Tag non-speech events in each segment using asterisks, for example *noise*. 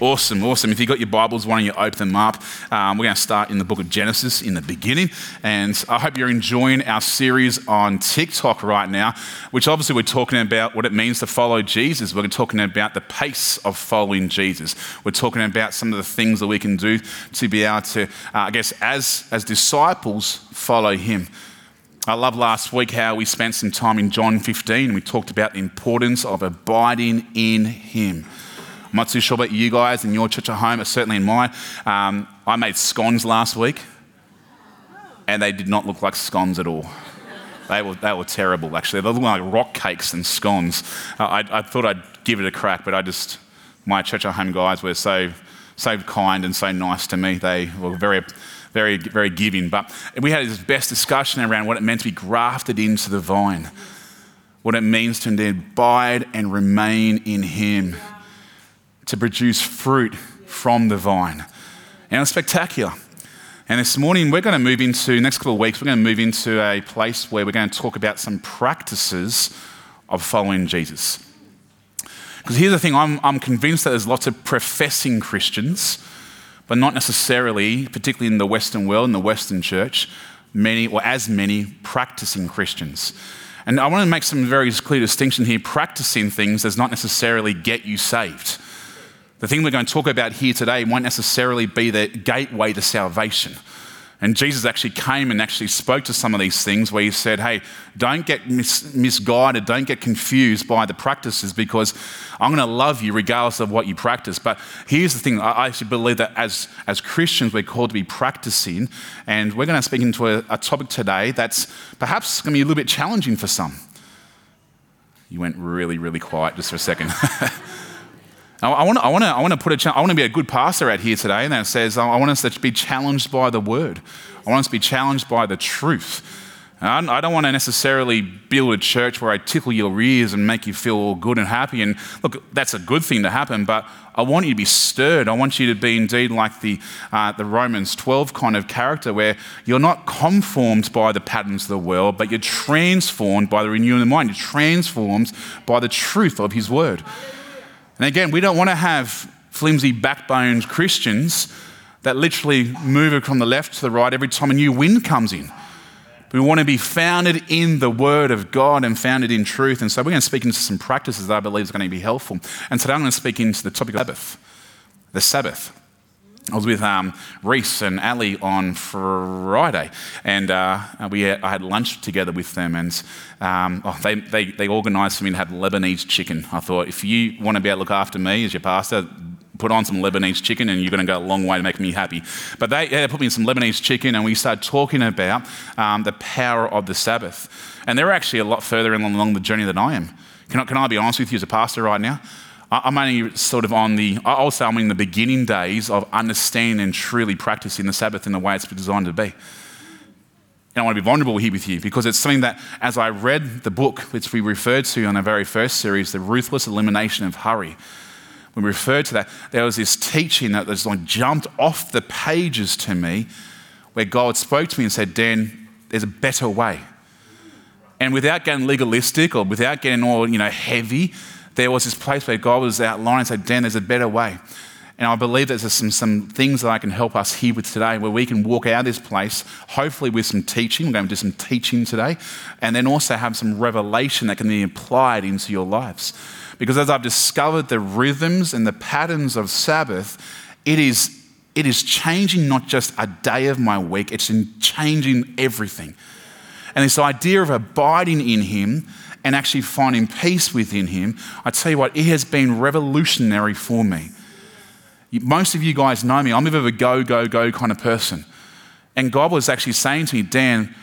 Awesome, awesome. If you've got your Bibles, why don't you open them up? Um, we're going to start in the book of Genesis in the beginning. And I hope you're enjoying our series on TikTok right now, which obviously we're talking about what it means to follow Jesus. We're talking about the pace of following Jesus. We're talking about some of the things that we can do to be able to, uh, I guess, as, as disciples, follow him. I love last week how we spent some time in John 15. We talked about the importance of abiding in him. I'm not too sure about you guys in your church at home, but certainly in mine. Um, I made scones last week, and they did not look like scones at all. They were, they were terrible, actually. They looked like rock cakes and scones. I, I thought I'd give it a crack, but I just, my church at home guys were so, so kind and so nice to me. They were very, very, very giving. But we had this best discussion around what it meant to be grafted into the vine, what it means to indeed abide and remain in Him to produce fruit from the vine. And it's spectacular. And this morning, we're going to move into, next couple of weeks, we're going to move into a place where we're going to talk about some practices of following Jesus. Because here's the thing I'm, I'm convinced that there's lots of professing Christians, but not necessarily, particularly in the Western world, in the Western church, many or as many practicing Christians. And I want to make some very clear distinction here. Practicing things does not necessarily get you saved. The thing we're going to talk about here today won't necessarily be the gateway to salvation. And Jesus actually came and actually spoke to some of these things where he said, Hey, don't get mis- misguided, don't get confused by the practices because I'm going to love you regardless of what you practice. But here's the thing I actually believe that as, as Christians, we're called to be practicing. And we're going to speak into a, a topic today that's perhaps going to be a little bit challenging for some. You went really, really quiet just for a second. *laughs* I want, I, want to, I want to put a, I want to be a good pastor out here today and that says I want us to be challenged by the word. I want us to be challenged by the truth. I don't want to necessarily build a church where I tickle your ears and make you feel all good and happy. And look, that's a good thing to happen, but I want you to be stirred. I want you to be indeed like the, uh, the Romans 12 kind of character, where you're not conformed by the patterns of the world, but you're transformed by the renewing of the mind. You're transformed by the truth of His word. And again, we don't want to have flimsy backboned Christians that literally move from the left to the right every time a new wind comes in. We want to be founded in the Word of God and founded in truth. And so we're going to speak into some practices that I believe are going to be helpful. And today I'm going to speak into the topic of Sabbath. The Sabbath. I was with um, Reese and Ali on Friday, and uh, we had, I had lunch together with them, and um, oh, they, they, they organised for me to have Lebanese chicken. I thought, if you want to be able to look after me as your pastor, put on some Lebanese chicken, and you're going to go a long way to make me happy. But they, yeah, they put me in some Lebanese chicken, and we started talking about um, the power of the Sabbath. And they're actually a lot further along the journey than I am. Can I, can I be honest with you as a pastor right now? I'm only sort of on the, I'll say I'm in the beginning days of understanding and truly practicing the Sabbath in the way it's designed to be. And I want to be vulnerable here with you because it's something that, as I read the book, which we referred to on our very first series, The Ruthless Elimination of Hurry, when we referred to that, there was this teaching that just like jumped off the pages to me where God spoke to me and said, Dan, there's a better way. And without getting legalistic or without getting all, you know, heavy, there was this place where God was outlining said, Dan, there's a better way. And I believe there's some, some things that I can help us here with today where we can walk out of this place, hopefully with some teaching. We're going to do some teaching today, and then also have some revelation that can be applied into your lives. Because as I've discovered the rhythms and the patterns of Sabbath, it is, it is changing not just a day of my week, it's changing everything. And this idea of abiding in Him and actually finding peace within Him, I tell you what, it has been revolutionary for me. Most of you guys know me. I'm a bit of a go, go, go kind of person. And God was actually saying to me, Dan,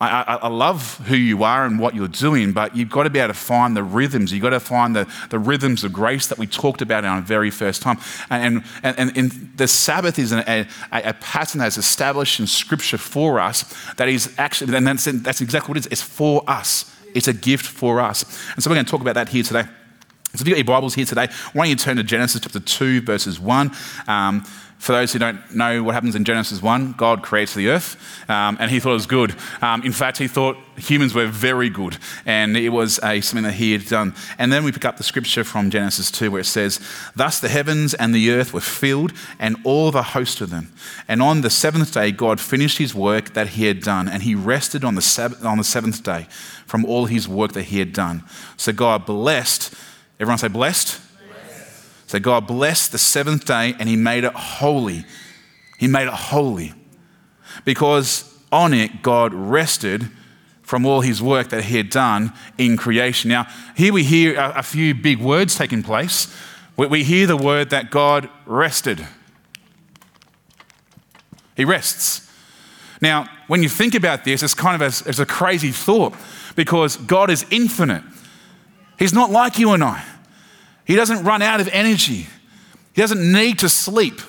I, I, I, love who you are and what you're doing, but you've got to be able to find the rhythms. You've got to find the, the rhythms of grace that we talked about in our very first time. And, and, and, and the Sabbath is a, a, a, pattern that's established in Scripture for us that is actually, and that's, that's exactly what it is. It's for us, it's a gift for us. And so we're going to talk about that here today. So if you've got your Bibles here today, why don't you turn to Genesis chapter 2, verses 1. Um, for those who don't know what happens in Genesis 1, God creates the earth um, and he thought it was good. Um, in fact, he thought humans were very good and it was a, something that he had done. And then we pick up the scripture from Genesis 2 where it says, Thus the heavens and the earth were filled and all the host of them. And on the seventh day, God finished his work that he had done and he rested on the, sab- on the seventh day from all his work that he had done. So God blessed, everyone say blessed? So God blessed the seventh day and he made it holy. He made it holy because on it God rested from all his work that he had done in creation. Now, here we hear a, few big words taking place. We hear the word that God rested. He rests. Now, when you think about this, it's kind of a, it's a crazy thought because God is infinite. He's not like you and I. He doesn't run out of energy. He doesn't need to sleep.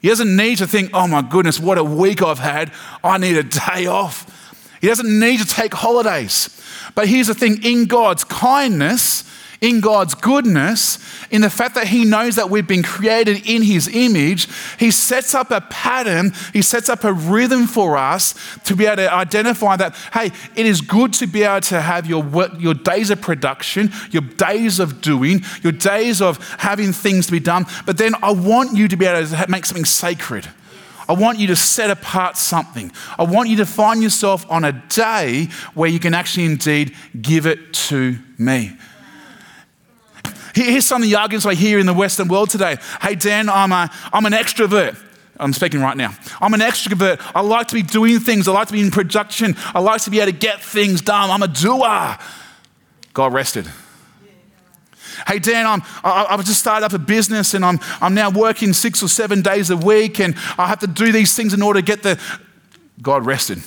He doesn't need to think, oh my goodness, what a week I've had. I need a day off. He doesn't need to take holidays. But here's the thing in God's kindness, in God's goodness, in the fact that He knows that we've been created in His image, He sets up a pattern, He sets up a rhythm for us to be able to identify that, hey, it is good to be able to have your, work, your days of production, your days of doing, your days of having things to be done, but then I want you to be able to make something sacred. I want you to set apart something. I want you to find yourself on a day where you can actually indeed give it to me. Here's some of the arguments I hear in the Western world today. Hey, Dan, I'm, a, I'm an extrovert. I'm speaking right now. I'm an extrovert. I like to be doing things. I like to be in production. I like to be able to get things done. I'm a doer. God rested. Hey, Dan, I'm, I, have just started up a business and I'm, I'm now working six or seven days a week and I have to do these things in order to get the. God rested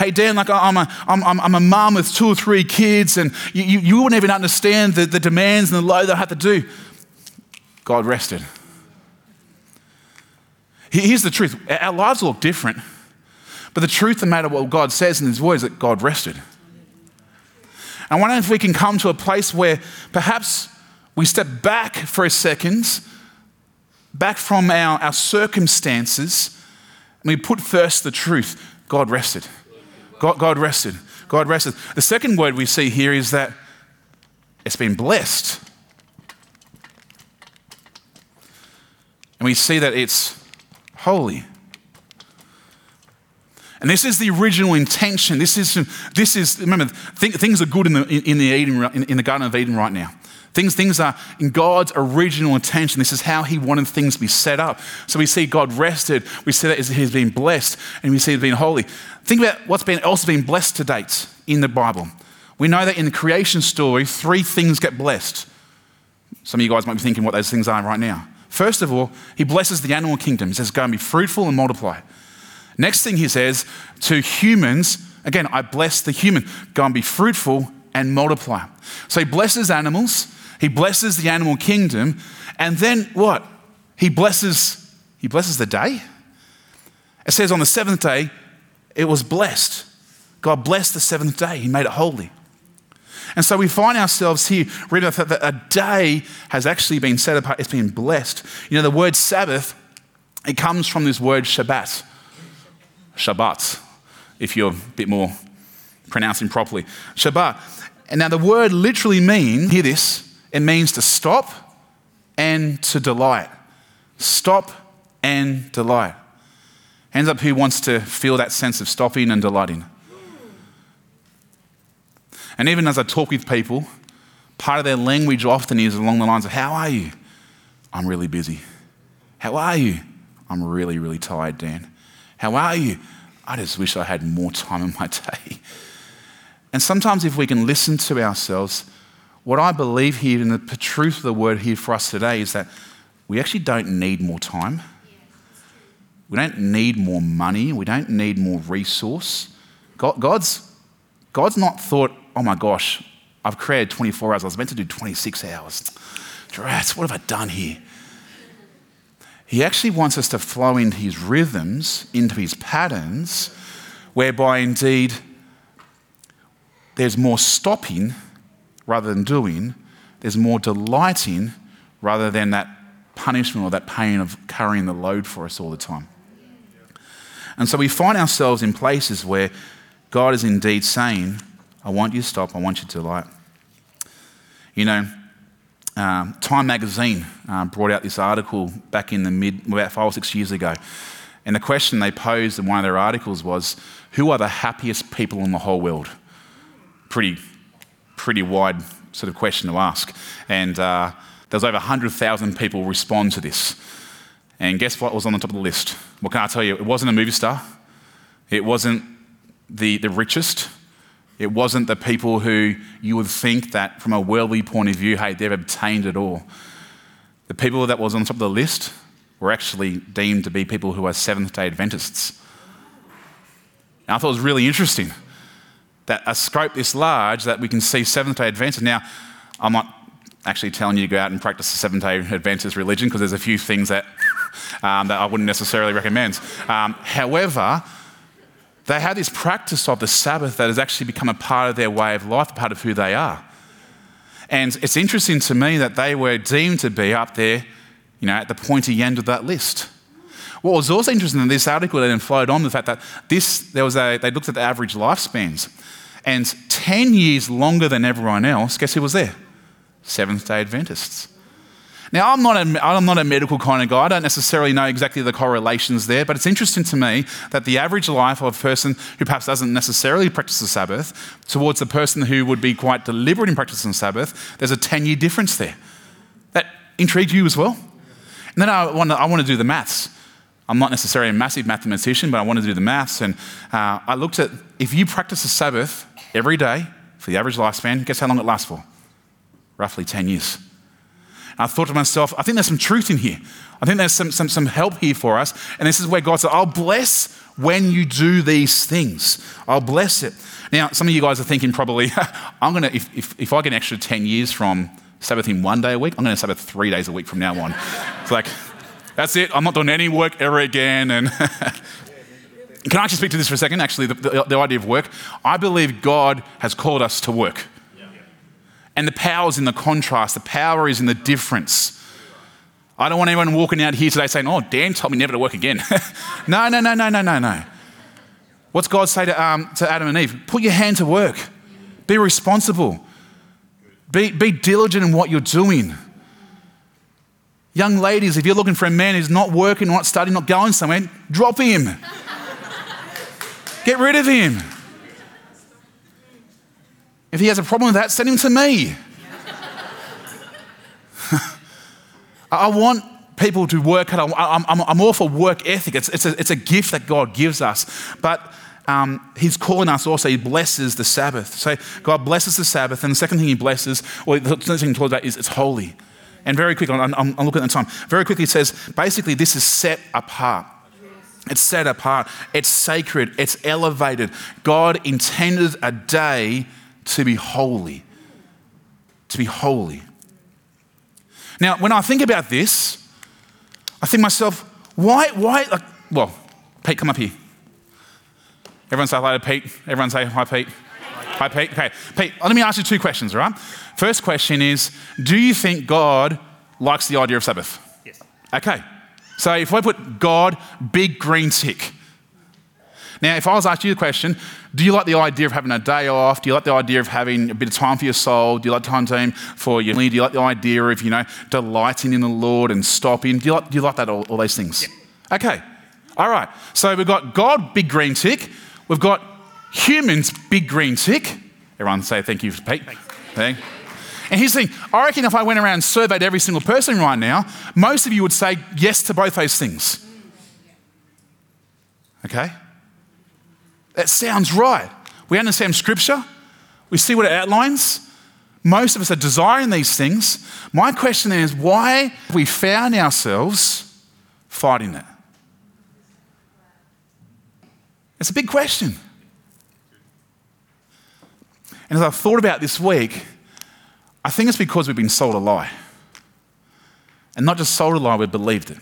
hey, Dan, like I'm a, I'm, I'm a mom with two or three kids, and you, you, wouldn't even understand the, the demands and the load that I have to do. God rested. Here's the truth our lives look different, but the truth, no matter what God says in His word, is that God rested. I wonder if we can come to a place where perhaps we step back for a second, back from our, our circumstances, and we put first the truth God rested. God, God rested. God rested. The second word we see here is that it's been blessed. And we see that it's holy. And this is the original intention. This is, this is remember, th- things are good in the, in, the Eden, in, in the Garden of Eden right now. Things, things are in God's original intention. This is how He wanted things to be set up. So we see God rested. We see that He's been blessed, and we see He's been holy. Think about what's been else been blessed to date in the Bible. We know that in the creation story, three things get blessed. Some of you guys might be thinking what those things are right now. First of all, He blesses the animal kingdom. He says, "Go and be fruitful and multiply." Next thing He says to humans, again, I bless the human. Go and be fruitful and multiply. So He blesses animals. He blesses the animal kingdom, and then what? He blesses, he blesses the day. It says on the seventh day, it was blessed. God blessed the seventh day, He made it holy. And so we find ourselves here reading that a day has actually been set apart, it's been blessed. You know, the word Sabbath, it comes from this word Shabbat. Shabbat, if you're a bit more pronouncing properly. Shabbat. And now the word literally means, hear this, it means to stop and to delight. Stop and delight. Hands up who wants to feel that sense of stopping and delighting. And even as I talk with people, part of their language often is along the lines of, How are you? I'm really busy. How are you? I'm really, really tired, Dan. How are you? I just wish I had more time in my *laughs* day. And sometimes, if we can listen to ourselves, what I believe here, and the truth of the word here for us today, is that we actually don't need more time. We don't need more money. We don't need more resource. God, God's, God's not thought, oh my gosh, I've created 24 hours. I was meant to do 26 hours. Drats, what have I done here? He actually wants us to flow into his rhythms, into his patterns, whereby indeed there's more stopping rather than doing, there's more delighting rather than that punishment or that pain of carrying the load for us all the time. And so we find ourselves in places where God is indeed saying, I want you to stop, I want you to delight. You know, um, Time magazine uh, brought out this article back in the mid, about five or six years ago. And the question they posed in one of their articles was Who are the happiest people in the whole world? Pretty, pretty wide sort of question to ask. And uh, there was over 100,000 people respond to this. And guess what was on the top of the list? What can I tell you? It wasn't a movie star. It wasn't the, the richest. It wasn't the people who you would think that from a worldly point of view, hey, they've obtained it all. The people that was on top of the list were actually deemed to be people who are Seventh day Adventists. And I thought it was really interesting that a scope this large that we can see Seventh day Adventists. Now, I'm not actually telling you to go out and practice the Seventh day Adventist religion because there's a few things that, um, that I wouldn't necessarily recommend. Um, however, they have this practice of the Sabbath that has actually become a part of their way of life, part of who they are. And it's interesting to me that they were deemed to be up there, you know, at the pointy end of that list. What was also interesting in this article, that then flowed on the fact that this, there was a, they looked at the average lifespans. And 10 years longer than everyone else, guess who was there? Seventh day Adventists. Now, I'm not, a, I'm not a medical kind of guy. I don't necessarily know exactly the correlations there, but it's interesting to me that the average life of a person who perhaps doesn't necessarily practice the Sabbath towards a person who would be quite deliberate in practicing the Sabbath, there's a 10 year difference there. That intrigued you as well? And then I want to, I want to do the maths. I'm not necessarily a massive mathematician, but I want to do the maths. And uh, I looked at if you practice the Sabbath every day for the average lifespan, guess how long it lasts for? Roughly 10 years. I thought to myself, I think there's some truth in here. I think there's some, some, some help here for us. And this is where God said, I'll bless when you do these things. I'll bless it. Now, some of you guys are thinking probably, *laughs* I'm going to, if, if, if I get an extra 10 years from Sabbathing one day a week, I'm going to Sabbath three days a week from now on. it's like, that's it. I'm not doing any work ever again. And *laughs* can I actually speak to this for a second? Actually, the, the, the idea of work. I believe God has called us to work. And the power is in the contrast, the power is in the difference. I don't want anyone walking out here today saying, Oh, Dan told me never to work again. *laughs* no, no, no, no, no, no, no. What's God say to, um, to Adam and Eve? Put your hand to work, be responsible, be, be diligent in what you're doing. Young ladies, if you're looking for a man who's not working, not studying, not going somewhere, drop him. *laughs* Get rid of him. If he has a problem with that, send him to me. *laughs* I want people to work hard. I'm, I'm, I'm, all for work ethic. It's, it's, a, it's a gift that God gives us. But um, He's calling us also, He blesses the Sabbath. So God blesses the Sabbath. And the second thing He blesses, or the second thing He talks about is it's holy. And very quickly, I'm, I'm, looking at the time. Very quickly, it says basically, this is set apart. It's set apart. It's sacred. It's elevated. God intended a day to be holy. To be holy. Now, when I think about this, I think myself, why, why, like, well, Pete, come up here. Everyone say hello to Pete. Everyone say hi, Pete. Hi, Pete. Okay, Pete, let me ask you two questions, all right? First question is Do you think God likes the idea of Sabbath? Yes. Okay, so if I put God, big green tick. Now, if I was asked you the question, do you like the idea of having a day off? Do you like the idea of having a bit of time for your soul? Do you like time time for your family? Do you like the idea of, you know, delighting in the Lord and stopping? Do you like, do you like that, all, all those things? Yeah. Okay. All right. So we've got God, big green tick. We've got humans, big green tick. Everyone say thank you, Pete. Thanks. And here's the thing I reckon if I went around and surveyed every single person right now, most of you would say yes to both those things. Okay? That sounds right. We understand Scripture, we see what it outlines. Most of us are desiring these things. My question is why have we found ourselves fighting it? It's a big question. And as I thought about this week, I think it's because we've been sold a lie. And not just sold a lie, we've believed it.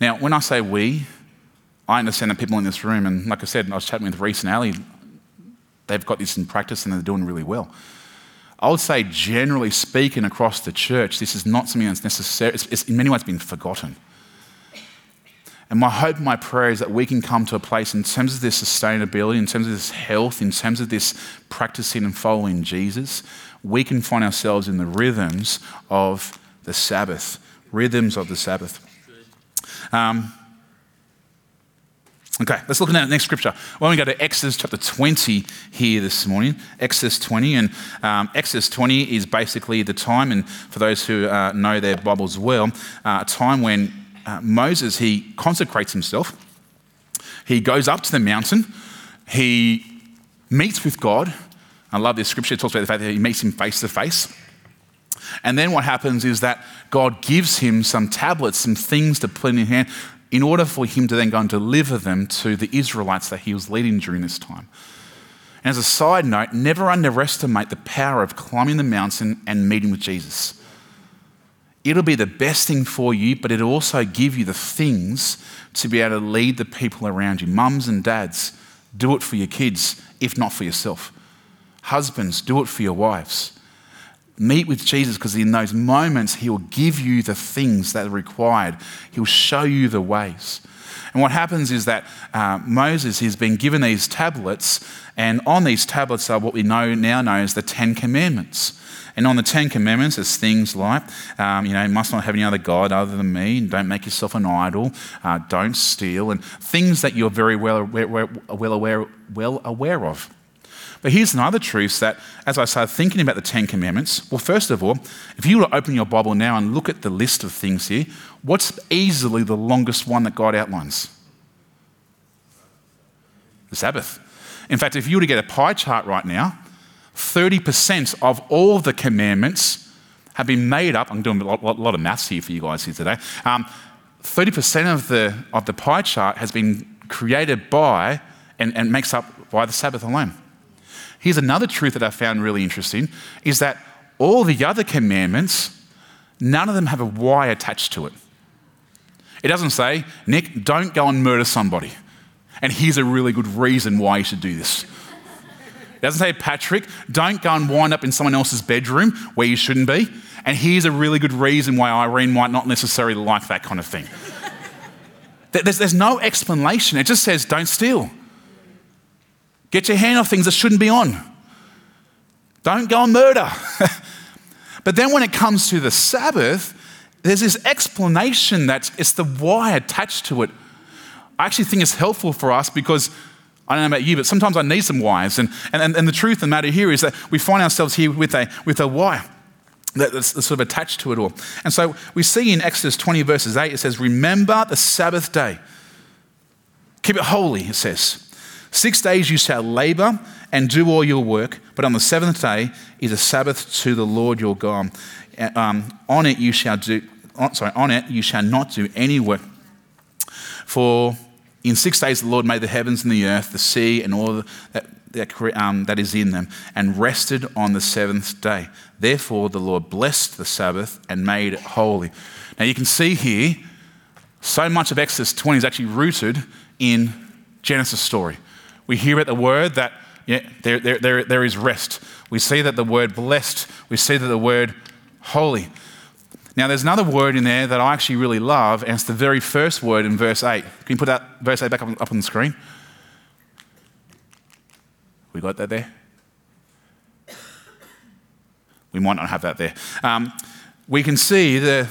Now, when I say we, I understand the people in this room, and like I said, I was chatting with Reese and Ali, they've got this in practice and they're doing really well. I would say, generally speaking, across the church, this is not something that's necessary. It's, it's in many ways been forgotten. And my hope, my prayer is that we can come to a place in terms of this sustainability, in terms of this health, in terms of this practicing and following Jesus, we can find ourselves in the rhythms of the Sabbath. Rhythms of the Sabbath. Um, okay, let's look at the next scripture. Why don't we go to Exodus chapter 20 here this morning? Exodus 20. And um, Exodus 20 is basically the time, and for those who uh, know their Bibles well, uh, a time when uh, Moses, he consecrates himself. He goes up to the mountain. He meets with God. I love this scripture. It talks about the fact that he meets him face to face. And then what happens is that God gives him some tablets, some things to put in his hand in order for him to then go and deliver them to the Israelites that he was leading during this time. And as a side note, never underestimate the power of climbing the mountain and meeting with Jesus. It'll be the best thing for you, but it'll also give you the things to be able to lead the people around you. Mums and dads, do it for your kids, if not for yourself. Husbands, do it for your wives. Meet with Jesus because in those moments, He will give you the things that are required. He'll show you the ways. And what happens is that uh, Moses has been given these tablets, and on these tablets are what we know now know as the Ten Commandments. And on the Ten Commandments, there's things like, um, you know, must not have any other God other than me, and don't make yourself an idol, uh, don't steal, and things that you're very well aware, well aware, well aware of. But here's another truth that, as I started thinking about the Ten Commandments, well, first of all, if you were to open your Bible now and look at the list of things here, what's easily the longest one that God outlines? The Sabbath. In fact, if you were to get a pie chart right now, 30% of all the commandments have been made up. I'm doing a lot, lot of maths here for you guys here today. Um, 30% of the, of the pie chart has been created by and, and makes up by the Sabbath alone. Here's another truth that I found really interesting is that all the other commandments, none of them have a why attached to it. It doesn't say, Nick, don't go and murder somebody. And here's a really good reason why you should do this. It doesn't say, Patrick, don't go and wind up in someone else's bedroom where you shouldn't be. And here's a really good reason why Irene might not necessarily like that kind of thing. there's, there's no explanation. It just says, don't steal. Get your hand off things that shouldn't be on. Don't go and murder. *laughs* but then when it comes to the Sabbath, there's this explanation that it's the why attached to it. I actually think it's helpful for us because I don't know about you, but sometimes I need some whys. And, and, and the truth of the matter here is that we find ourselves here with a, with a why that's sort of attached to it all. And so we see in Exodus 20, verses 8, it says, Remember the Sabbath day. Keep it holy, it says. Six days you shall labor and do all your work, but on the seventh day is a Sabbath to the Lord your God. Um, on it you shall do, sorry, on it you shall not do any work. For in six days the Lord made the heavens and the earth, the sea, and all that, that, um, that is in them, and rested on the seventh day. Therefore the Lord blessed the Sabbath and made it holy. Now you can see here, so much of Exodus 20 is actually rooted in Genesis story. We hear at the word that there, there, there, there is rest. We see that the word blessed. We see that the word holy. Now, there's another word in there that I actually really love, and it's the very first word in verse 8. Can you put that verse 8 back up, up on the screen? We got that there? We might not have that there. Um, we can see the.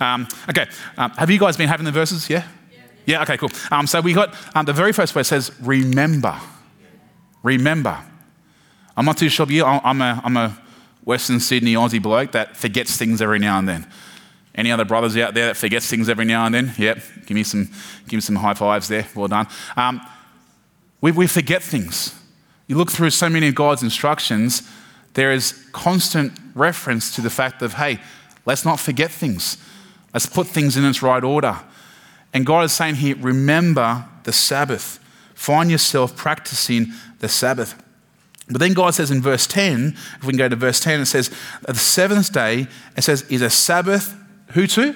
Um, okay, um, have you guys been having the verses? Yeah? Yeah, okay, cool. Um, so we got um, the very first word says, remember. Remember. I'm not too sure, but I'm a, I'm a Western Sydney Aussie bloke that forgets things every now and then. Any other brothers out there that forgets things every now and then? Yep, give me some, give me some high fives there. Well done. Um, we, we forget things. You look through so many of God's instructions, there is constant reference to the fact of, hey, let's not forget things. Let's put things in its right order. And God is saying here, remember the Sabbath. Find yourself practicing the Sabbath. But then God says in verse 10, if we can go to verse 10, it says, the seventh day, it says, is a Sabbath, who to?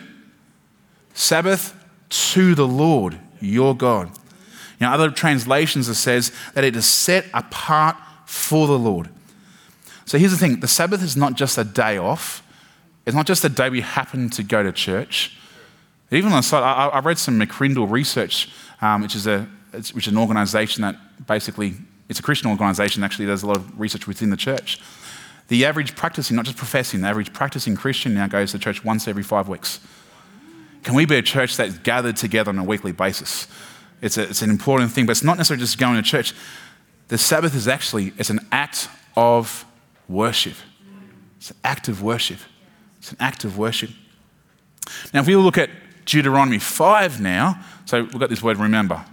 Sabbath to the Lord, your God. Now, other translations it says that it is set apart for the Lord. So here's the thing the Sabbath is not just a day off, it's not just a day we happen to go to church. Even on the side, I, I read some McCrindle research, um, which, is a, which is an organization that basically, it's a Christian organization, actually, does a lot of research within the church. The average practicing, not just professing, the average practicing Christian now goes to church once every five weeks. Can we be a church that's gathered together on a weekly basis? It's, a, it's an important thing, but it's not necessarily just going to church. The Sabbath is actually it's an act of worship. It's an act of worship. It's an act of worship. Now, if we look at Deuteronomy 5 now, so we've got this word remember.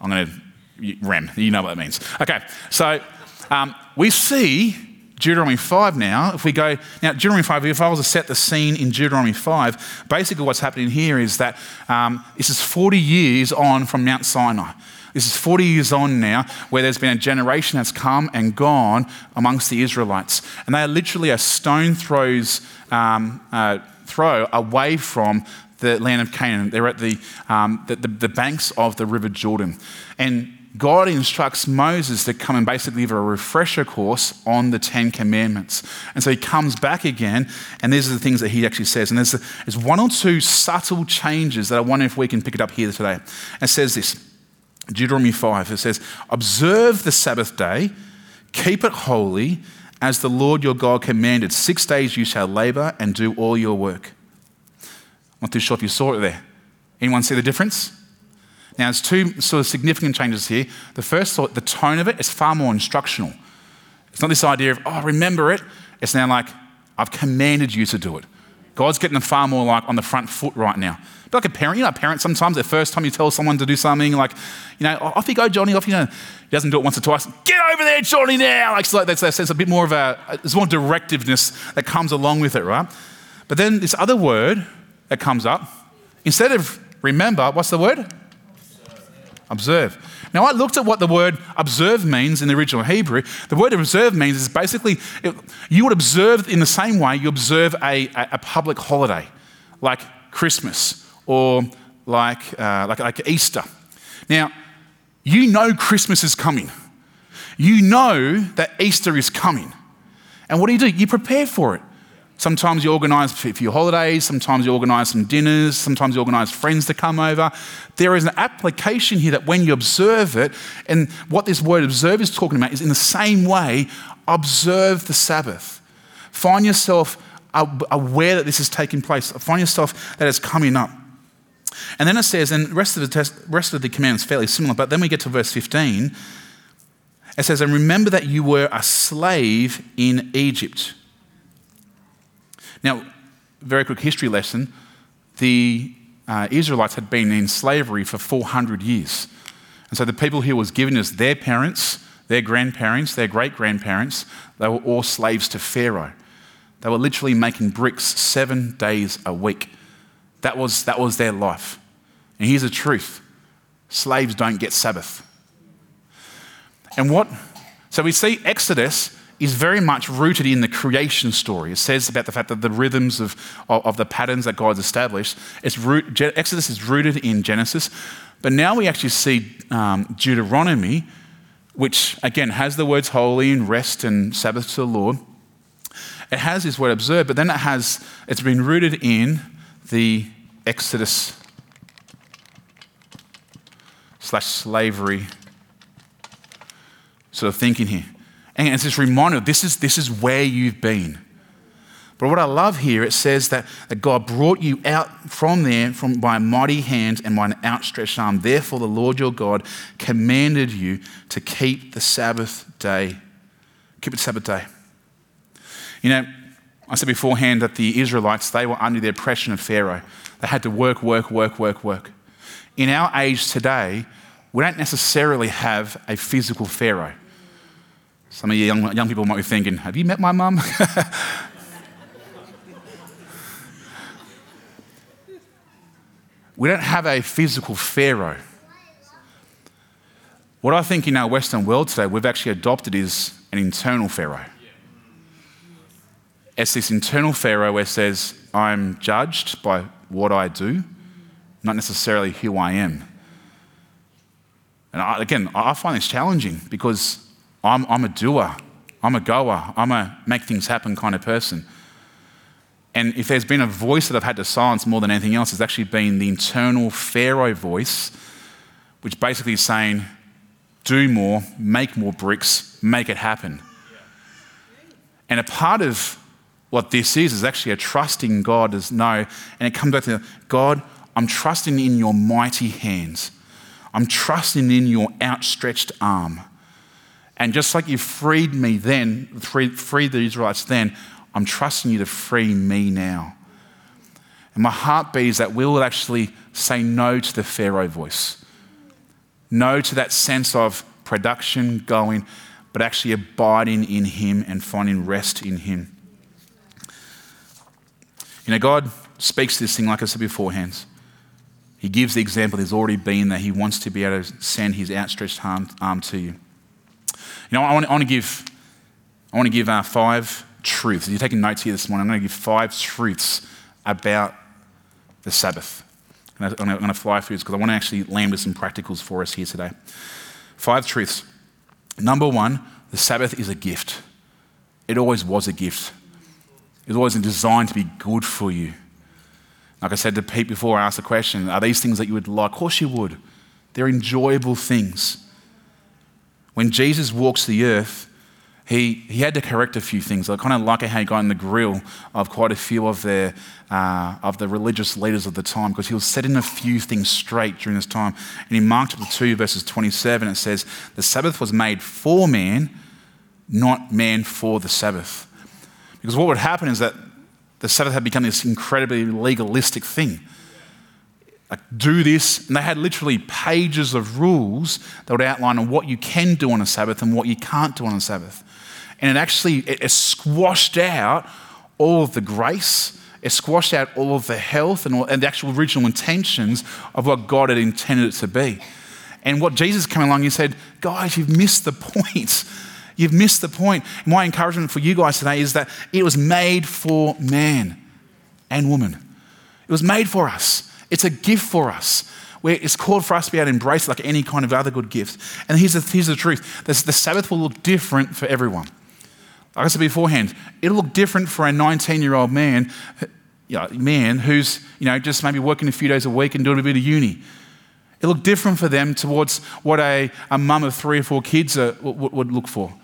I'm going to, rem, you know what that means. Okay, so um, we see Deuteronomy 5 now, if we go, now Deuteronomy 5, if I was to set the scene in Deuteronomy 5, basically what's happening here is that um, this is 40 years on from Mount Sinai. This is 40 years on now where there's been a generation that's come and gone amongst the Israelites. And they are literally a stone throws, um, uh, throw away from the land of Canaan. They're at the, um, the, the, the banks of the River Jordan. And God instructs Moses to come and basically give a refresher course on the Ten Commandments. And so he comes back again, and these are the things that he actually says. And there's, there's one or two subtle changes that I wonder if we can pick it up here today. It says this Deuteronomy 5, it says, Observe the Sabbath day, keep it holy, as the Lord your God commanded. Six days you shall labor and do all your work. Not too sure if you saw it there. Anyone see the difference? Now, there's two sort of significant changes here. The first, the tone of it is far more instructional. It's not this idea of, oh, remember it. It's now like, I've commanded you to do it. God's getting far more like on the front foot right now. Like a parent, you know, a parent sometimes the first time you tell someone to do something, like, you know, oh, off you go, Johnny, off you go. He doesn't do it once or twice. Get over there, Johnny, now. Like, so that's, that's a bit more of a, there's more directiveness that comes along with it, right? But then this other word that comes up, instead of remember, what's the word? observe. Now, I looked at what the word observe means in the original Hebrew. The word observe means is basically you would observe in the same way you observe a, a public holiday, like Christmas or like, uh, like, like Easter. Now, you know Christmas is coming. You know that Easter is coming. And what do you do? You prepare for it. Sometimes you organise for your holidays, sometimes you organise some dinners, sometimes you organise friends to come over. There is an application here that when you observe it, and what this word observe is talking about is in the same way, observe the Sabbath. Find yourself aware that this is taking place, find yourself that it's coming up. And then it says, and the rest of the, test, rest of the command is fairly similar, but then we get to verse 15. It says, And remember that you were a slave in Egypt. Now, very quick history lesson the uh, Israelites had been in slavery for 400 years. And so the people here was given as their parents, their grandparents, their great grandparents, they were all slaves to Pharaoh. They were literally making bricks seven days a week. That was, that was their life. And here's the truth slaves don't get Sabbath. And what? So we see Exodus is very much rooted in the creation story. It says about the fact that the rhythms of, of, the patterns that God's established, it's root, Exodus is rooted in Genesis. But now we actually see um, Deuteronomy, which again has the words holy and rest and Sabbath to the Lord. It has this word observe, but then it has, it's been rooted in the Exodus slash slavery sort of thinking here. And it's this reminder this is, this is where you've been. But what I love here, it says that, that God brought you out from there from, by a mighty hand and by an outstretched arm. Therefore, the Lord your God commanded you to keep the Sabbath day. Keep the Sabbath day. You know, I said beforehand that the Israelites, they were under the oppression of Pharaoh. They had to work, work, work, work, work. In our age today, we don't necessarily have a physical Pharaoh. Some of you young, young people might be thinking, Have you met my mum? *laughs* we don't have a physical Pharaoh. What I think in our Western world today, we've actually adopted is an internal Pharaoh. It's this internal Pharaoh where it says, I'm judged by what I do, not necessarily who I am. And I, again, I find this challenging because I'm, I'm a doer, I'm a goer, I'm a make things happen kind of person. And if there's been a voice that I've had to silence more than anything else, it's actually been the internal Pharaoh voice, which basically is saying, do more, make more bricks, make it happen. And a part of what this is is actually a trusting God as no, and it comes back to God, I'm trusting in your mighty hands. I'm trusting in your outstretched arm. And just like you freed me then, freed, freed the Israelites then, I'm trusting you to free me now. And my heartbeat is that we will actually say no to the Pharaoh voice, no to that sense of production going, but actually abiding in Him and finding rest in Him. You know, God speaks this thing, like I said beforehand. He gives the example there's already been that He wants to be able to send His outstretched arm, arm to you. You know, I want, I want to give, I want to give uh, five truths. If you're taking notes here this morning, I'm going to give five truths about the Sabbath. And I'm going to fly through this because I want to actually land with some practicals for us here today. Five truths. Number one, the Sabbath is a gift. It always was a gift. It wasn't designed to be good for you. Like I said to Pete before, I asked the question, are these things that you would like? Of course you would. They're enjoyable things. When Jesus walks the earth, he, he had to correct a few things. I kind of like how he got in the grill of quite a few of, their, uh, of the religious leaders of the time because he was setting a few things straight during this time. And in Mark chapter 2, verses 27, it says, The Sabbath was made for man, not man for the Sabbath. Because what would happen is that the Sabbath had become this incredibly legalistic thing like do this. And they had literally pages of rules that would outline on what you can do on a Sabbath and what you can't do on a Sabbath. And it actually it, it squashed out all of the grace. It squashed out all of the health and, all, and the actual original intentions of what God had intended it to be. And what Jesus came along, he said, guys, you've missed the point. You've missed the point. My encouragement for you guys today is that it was made for man and woman. It was made for us. It's a gift for us. Where it's called for us to be able to embrace it like any kind of other good gift. And here's the, here's the truth the, the Sabbath will look different for everyone. Like I said beforehand, it'll look different for a 19 year old man, you know, man who's you know, just maybe working a few days a week and doing a bit of uni. It'll look different for them towards what a, a mum of three or four kids uh, would, would look for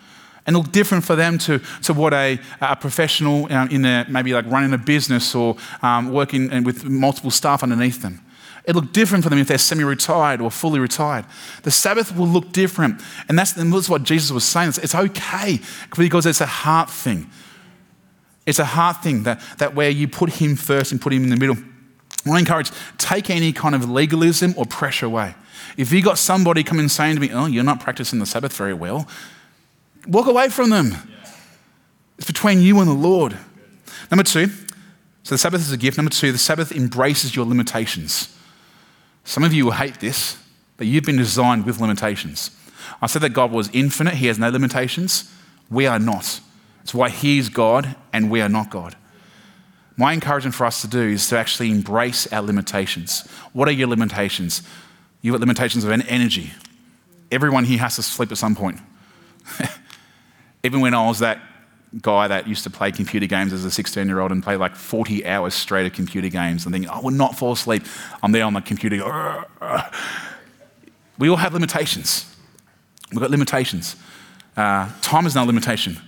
and look different for them to, to what a, a professional um, in their, maybe like running a business or um, working with multiple staff underneath them. It look different for them if they're semi-retired or fully retired. The Sabbath will look different, and that's, and that's what Jesus was saying. It's, it's okay because it's a heart thing. It's a heart thing that, that where you put Him first and put Him in the middle. I encourage take any kind of legalism or pressure away. If you got somebody coming saying to me, "Oh, you're not practicing the Sabbath very well," Walk away from them. It's between you and the Lord. Number two, so the Sabbath is a gift. Number two, the Sabbath embraces your limitations. Some of you will hate this, but you've been designed with limitations. I said that God was infinite, He has no limitations. We are not. It's why He is God and we are not God. My encouragement for us to do is to actually embrace our limitations. What are your limitations? You've got limitations of energy. Everyone here has to sleep at some point. *laughs* Even when I was that guy that used to play computer games as a 16 year old and play like 40 hours straight of computer games and think, I will not fall asleep. I'm there on the computer. We all have limitations. We've got limitations. Uh, time is no limitation.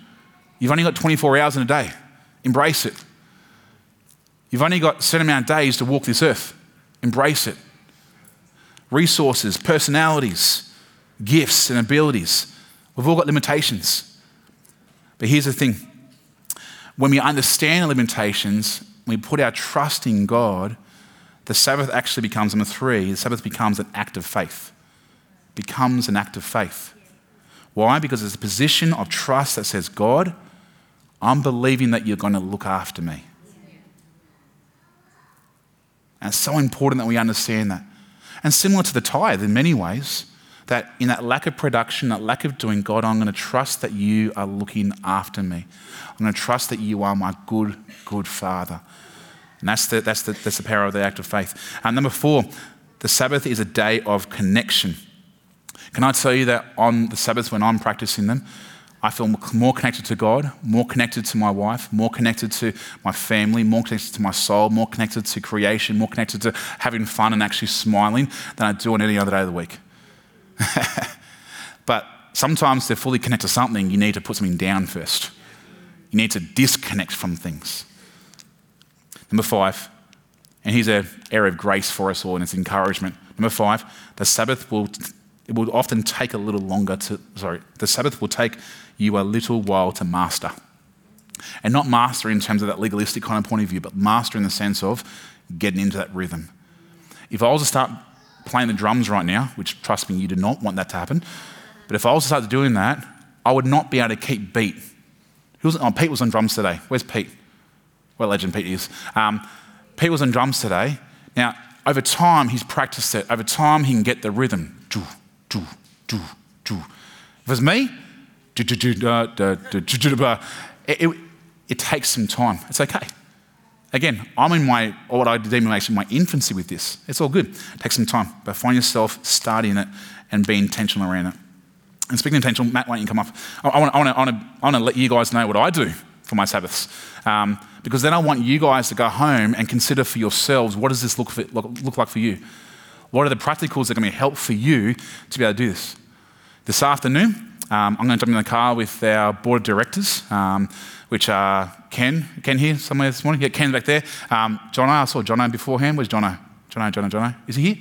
You've only got 24 hours in a day. Embrace it. You've only got a certain amount of days to walk this earth. Embrace it. Resources, personalities, gifts, and abilities. We've all got limitations. But here's the thing when we understand the limitations, we put our trust in God, the Sabbath actually becomes, number three, the Sabbath becomes an act of faith. Becomes an act of faith. Why? Because it's a position of trust that says, God, I'm believing that you're going to look after me. And it's so important that we understand that. And similar to the tithe in many ways, that in that lack of production, that lack of doing, God, I'm going to trust that you are looking after me. I'm going to trust that you are my good, good Father. And that's the, that's the, that's the power of the act of faith. And number four, the Sabbath is a day of connection. Can I tell you that on the Sabbath, when I'm practicing them, I feel more connected to God, more connected to my wife, more connected to my family, more connected to my soul, more connected to creation, more connected to having fun and actually smiling than I do on any other day of the week. *laughs* but sometimes to fully connect to something, you need to put something down first. You need to disconnect from things. Number five, and here's an area of grace for us all and it's encouragement. Number five, the Sabbath will it will often take a little longer to sorry, the Sabbath will take you a little while to master. And not master in terms of that legalistic kind of point of view, but master in the sense of getting into that rhythm. If I was to start playing the drums right now, which trust me, you do not want that to happen, but if I was to start doing that, I would not be able to keep beat. Who was, oh, Pete was on drums today. Where's Pete? What legend Pete is. Um, Pete was on drums today. Now, over time, he's practiced it. Over time, he can get the rhythm. Do, do, do, do. If it was me, it, it, it takes some time. It's okay. Again, I'm in my, or what I deem actually my infancy with this. It's all good. Take some time, but find yourself starting it and be intentional around it. And speaking of intentional, Matt, why don't you come up? I, want, I, want to, I want to let you guys know what I do for my Sabbaths. Um, because then I want you guys to go home and consider for yourselves what does this look, for, look, look like for you? What are the practicals that are going to help for you to be able to do this? This afternoon, um, I'm going to jump in the car with our board of directors, um, which are Ken. Ken here somewhere this morning? Yeah, Ken's back there. Um, Jono, I saw Jono beforehand. Where's Jono? Jono, Jono, Jono. Is he here?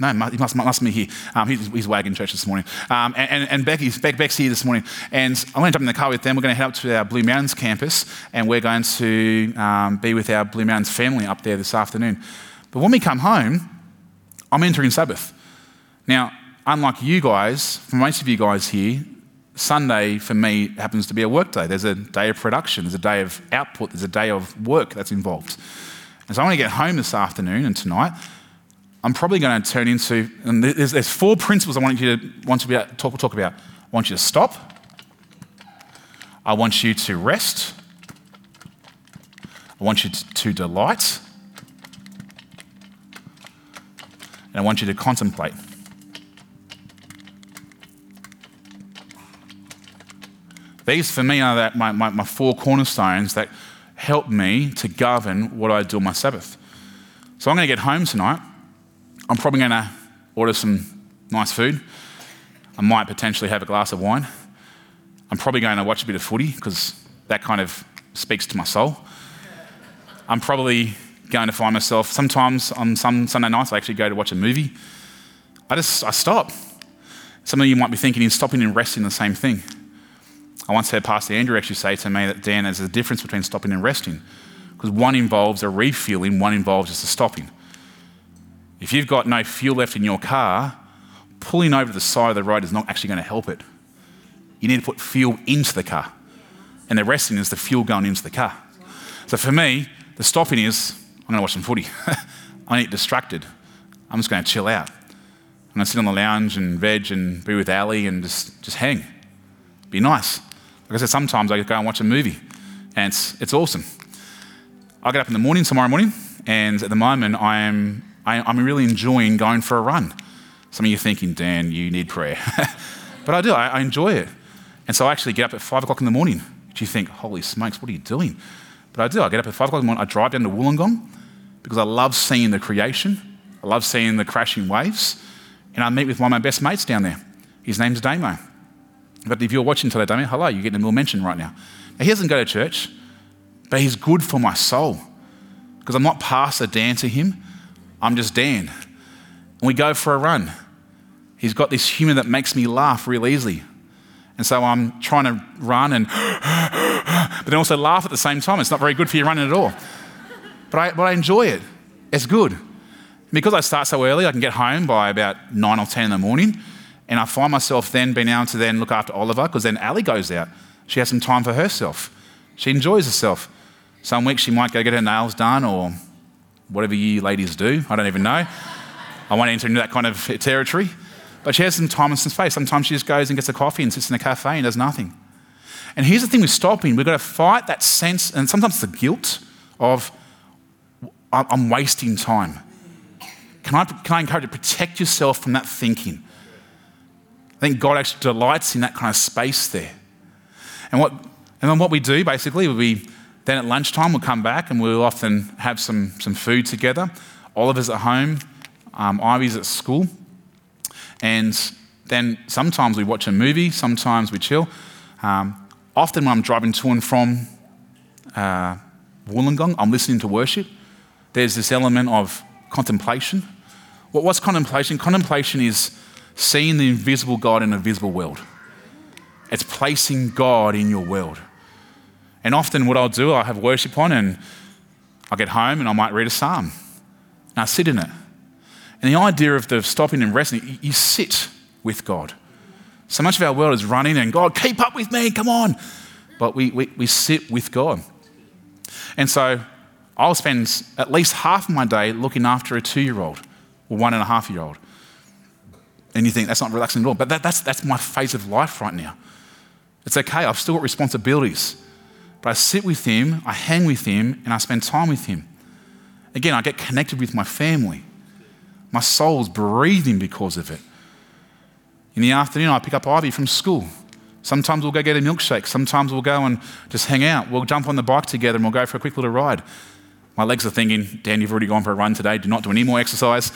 No, he must, must be here. Um, he's, he's wagging church this morning. Um, and, and, and Becky's, Beck, Beck's here this morning. And I'm going to jump in the car with them. We're going to head up to our Blue Mountains campus and we're going to um, be with our Blue Mountains family up there this afternoon. But when we come home, I'm entering Sabbath. Now, unlike you guys, for most of you guys here, Sunday for me happens to be a work day. There's a day of production, there's a day of output, there's a day of work that's involved. And so I want to get home this afternoon and tonight. I'm probably going to turn into, and there's, there's four principles I want you to want to be talk, talk about. I want you to stop. I want you to rest. I want you to, to delight. And I want you to contemplate. These, for me, are that my, my, my four cornerstones that help me to govern what I do on my Sabbath. So I'm going to get home tonight. I'm probably going to order some nice food. I might potentially have a glass of wine. I'm probably going to watch a bit of footy because that kind of speaks to my soul. I'm probably going to find myself sometimes on some Sunday nights I actually go to watch a movie. I just I stop. Some of you might be thinking in stopping and resting the same thing. I once heard Pastor Andrew actually say to me that, Dan, there's a difference between stopping and resting. Because one involves a refueling, one involves just a stopping. If you've got no fuel left in your car, pulling over to the side of the road is not actually going to help it. You need to put fuel into the car. And the resting is the fuel going into the car. So for me, the stopping is I'm going to watch some footy. *laughs* I get distracted. I'm just going to chill out. I'm going to sit on the lounge and veg and be with Ali and just, just hang. Be nice. Like I said, sometimes I go and watch a movie, and it's, it's awesome. I get up in the morning, tomorrow morning, and at the moment I am, I, am really enjoying going for a run. Some of you are thinking, Dan, you need prayer. *laughs* but I do, I, I, enjoy it. And so I actually get up at five o'clock in the morning. Do you think, holy smokes, what are you doing? But I do, I get up at five o'clock in the morning, I drive down to Wollongong because I love seeing the creation, I love seeing the crashing waves, and I meet with one of my best mates down there. His name's Damo. But if you're watching today, Damien, hello, you're getting a little mention right now. now. He doesn't go to church, but he's good for my soul. Because I'm not Pastor Dan to him, I'm just Dan. And we go for a run. He's got this humour that makes me laugh real easily. And so I'm trying to run and, *gasps* but then also laugh at the same time. It's not very good for you running at all. But I, but I enjoy it. It's good. Because I start so early, I can get home by about nine or 10 in the morning. And I find myself then being able to then look after Oliver because then Ali goes out. She has some time for herself. She enjoys herself. Some weeks she might go get her nails done or whatever you ladies do. I don't even know. I won't enter into that kind of territory. But she has some time and some space. Sometimes she just goes and gets a coffee and sits in a cafe and does nothing. And here's the thing with stopping we've got to fight that sense, and sometimes the guilt of, I'm wasting time. Can I, can I encourage you to protect yourself from that thinking? I think God actually delights in that kind of space there. And, what, and then what we do basically, we then at lunchtime we'll come back and we'll often have some, some food together. Oliver's at home, um, Ivy's at school. And then sometimes we watch a movie, sometimes we chill. Um, often when I'm driving to and from uh, Wollongong, I'm listening to worship. There's this element of contemplation. What, what's contemplation? Contemplation is seeing the invisible God in a visible world. It's placing God in your world. And often, what I'll do, I'll have worship on and I'll get home and I might read a psalm and I sit in it. And the idea of the stopping and resting, you sit with God. So much of our world is running and God, keep up with me, come on. But we, we, we sit with God. And so I'll spend at least half of my day looking after a two year old or one and a half year old. And you think that's not relaxing at all. But that, that's, that's my phase of life right now. It's okay, I've still got responsibilities. But I sit with him, I hang with him, and I spend time with him. Again, I get connected with my family. My soul's breathing because of it. In the afternoon, I pick up Ivy from school. Sometimes we'll go get a milkshake. Sometimes we'll go and just hang out. We'll jump on the bike together and we'll go for a quick little ride. My legs are thinking, Dan, you've already gone for a run today. Do not do any more exercise.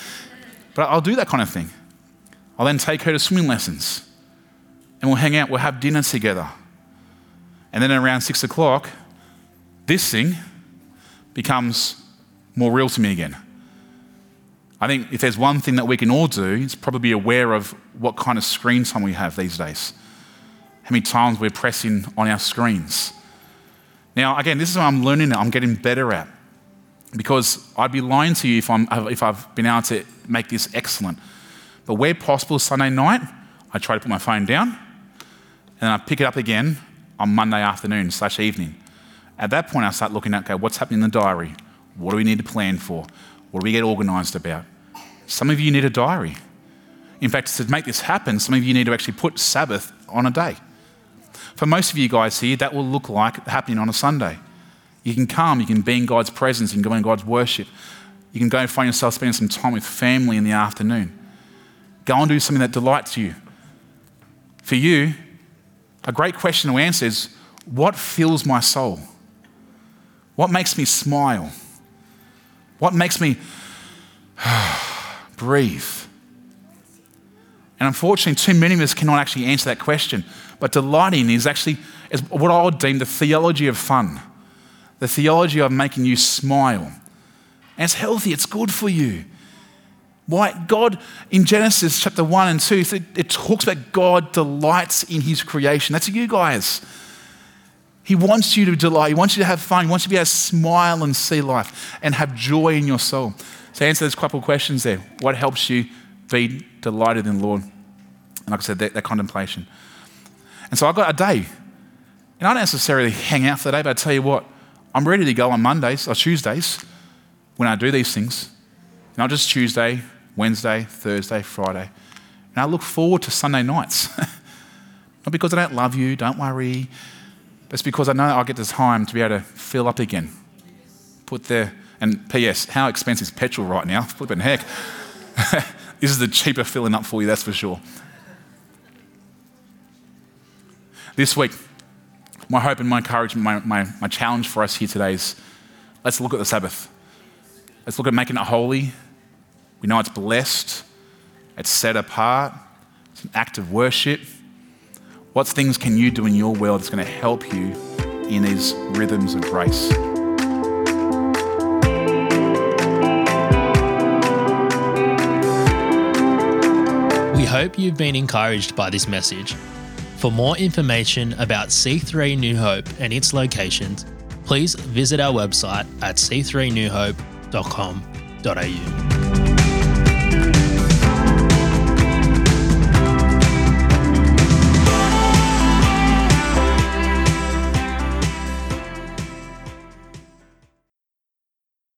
But I'll do that kind of thing. I'll then take her to swimming lessons and we'll hang out, we'll have dinner together. And then around six o'clock, this thing becomes more real to me again. I think if there's one thing that we can all do, it's probably be aware of what kind of screen time we have these days. How many times we're pressing on our screens. Now, again, this is what I'm learning, I'm getting better at. Because I'd be lying to you if, I'm, if I've been able to make this excellent. But where possible, Sunday night, I try to put my phone down and I pick it up again on Monday afternoon slash evening. At that point, I start looking at, okay, what's happening in the diary? What do we need to plan for? What do we get organised about? Some of you need a diary. In fact, to make this happen, some of you need to actually put Sabbath on a day. For most of you guys here, that will look like happening on a Sunday. You can come, you can be in God's presence, you can go in God's worship. You can go and find yourself spending some time with family in the afternoon. Go and do something that delights you. For you, a great question to answer is what fills my soul? What makes me smile? What makes me *sighs* breathe? And unfortunately, too many of us cannot actually answer that question. But delighting is actually is what I would deem the theology of fun, the theology of making you smile. And it's healthy, it's good for you. Why? God, in Genesis chapter 1 and 2, it talks about God delights in his creation. That's you guys. He wants you to delight. He wants you to have fun. He wants you to be able to smile and see life and have joy in your soul. So answer those couple of questions there. What helps you be delighted in the Lord? And like I said, that, that contemplation. And so I've got a day. And I don't necessarily hang out for the day, but I tell you what, I'm ready to go on Mondays or Tuesdays when I do these things. Not just Tuesday, Wednesday, Thursday, Friday. And I look forward to Sunday nights. *laughs* Not because I don't love you, don't worry. It's because I know I'll get the time to be able to fill up again. Put there, and P.S., how expensive is petrol right now? *laughs* Flipping heck. *laughs* this is the cheaper filling up for you, that's for sure. This week, my hope and my encouragement, my, my, my challenge for us here today is let's look at the Sabbath. Let's look at making it holy. We know it's blessed, it's set apart, it's an act of worship. What things can you do in your world that's going to help you in these rhythms of grace? We hope you've been encouraged by this message. For more information about C3 New Hope and its locations, please visit our website at c3newhope.com.au.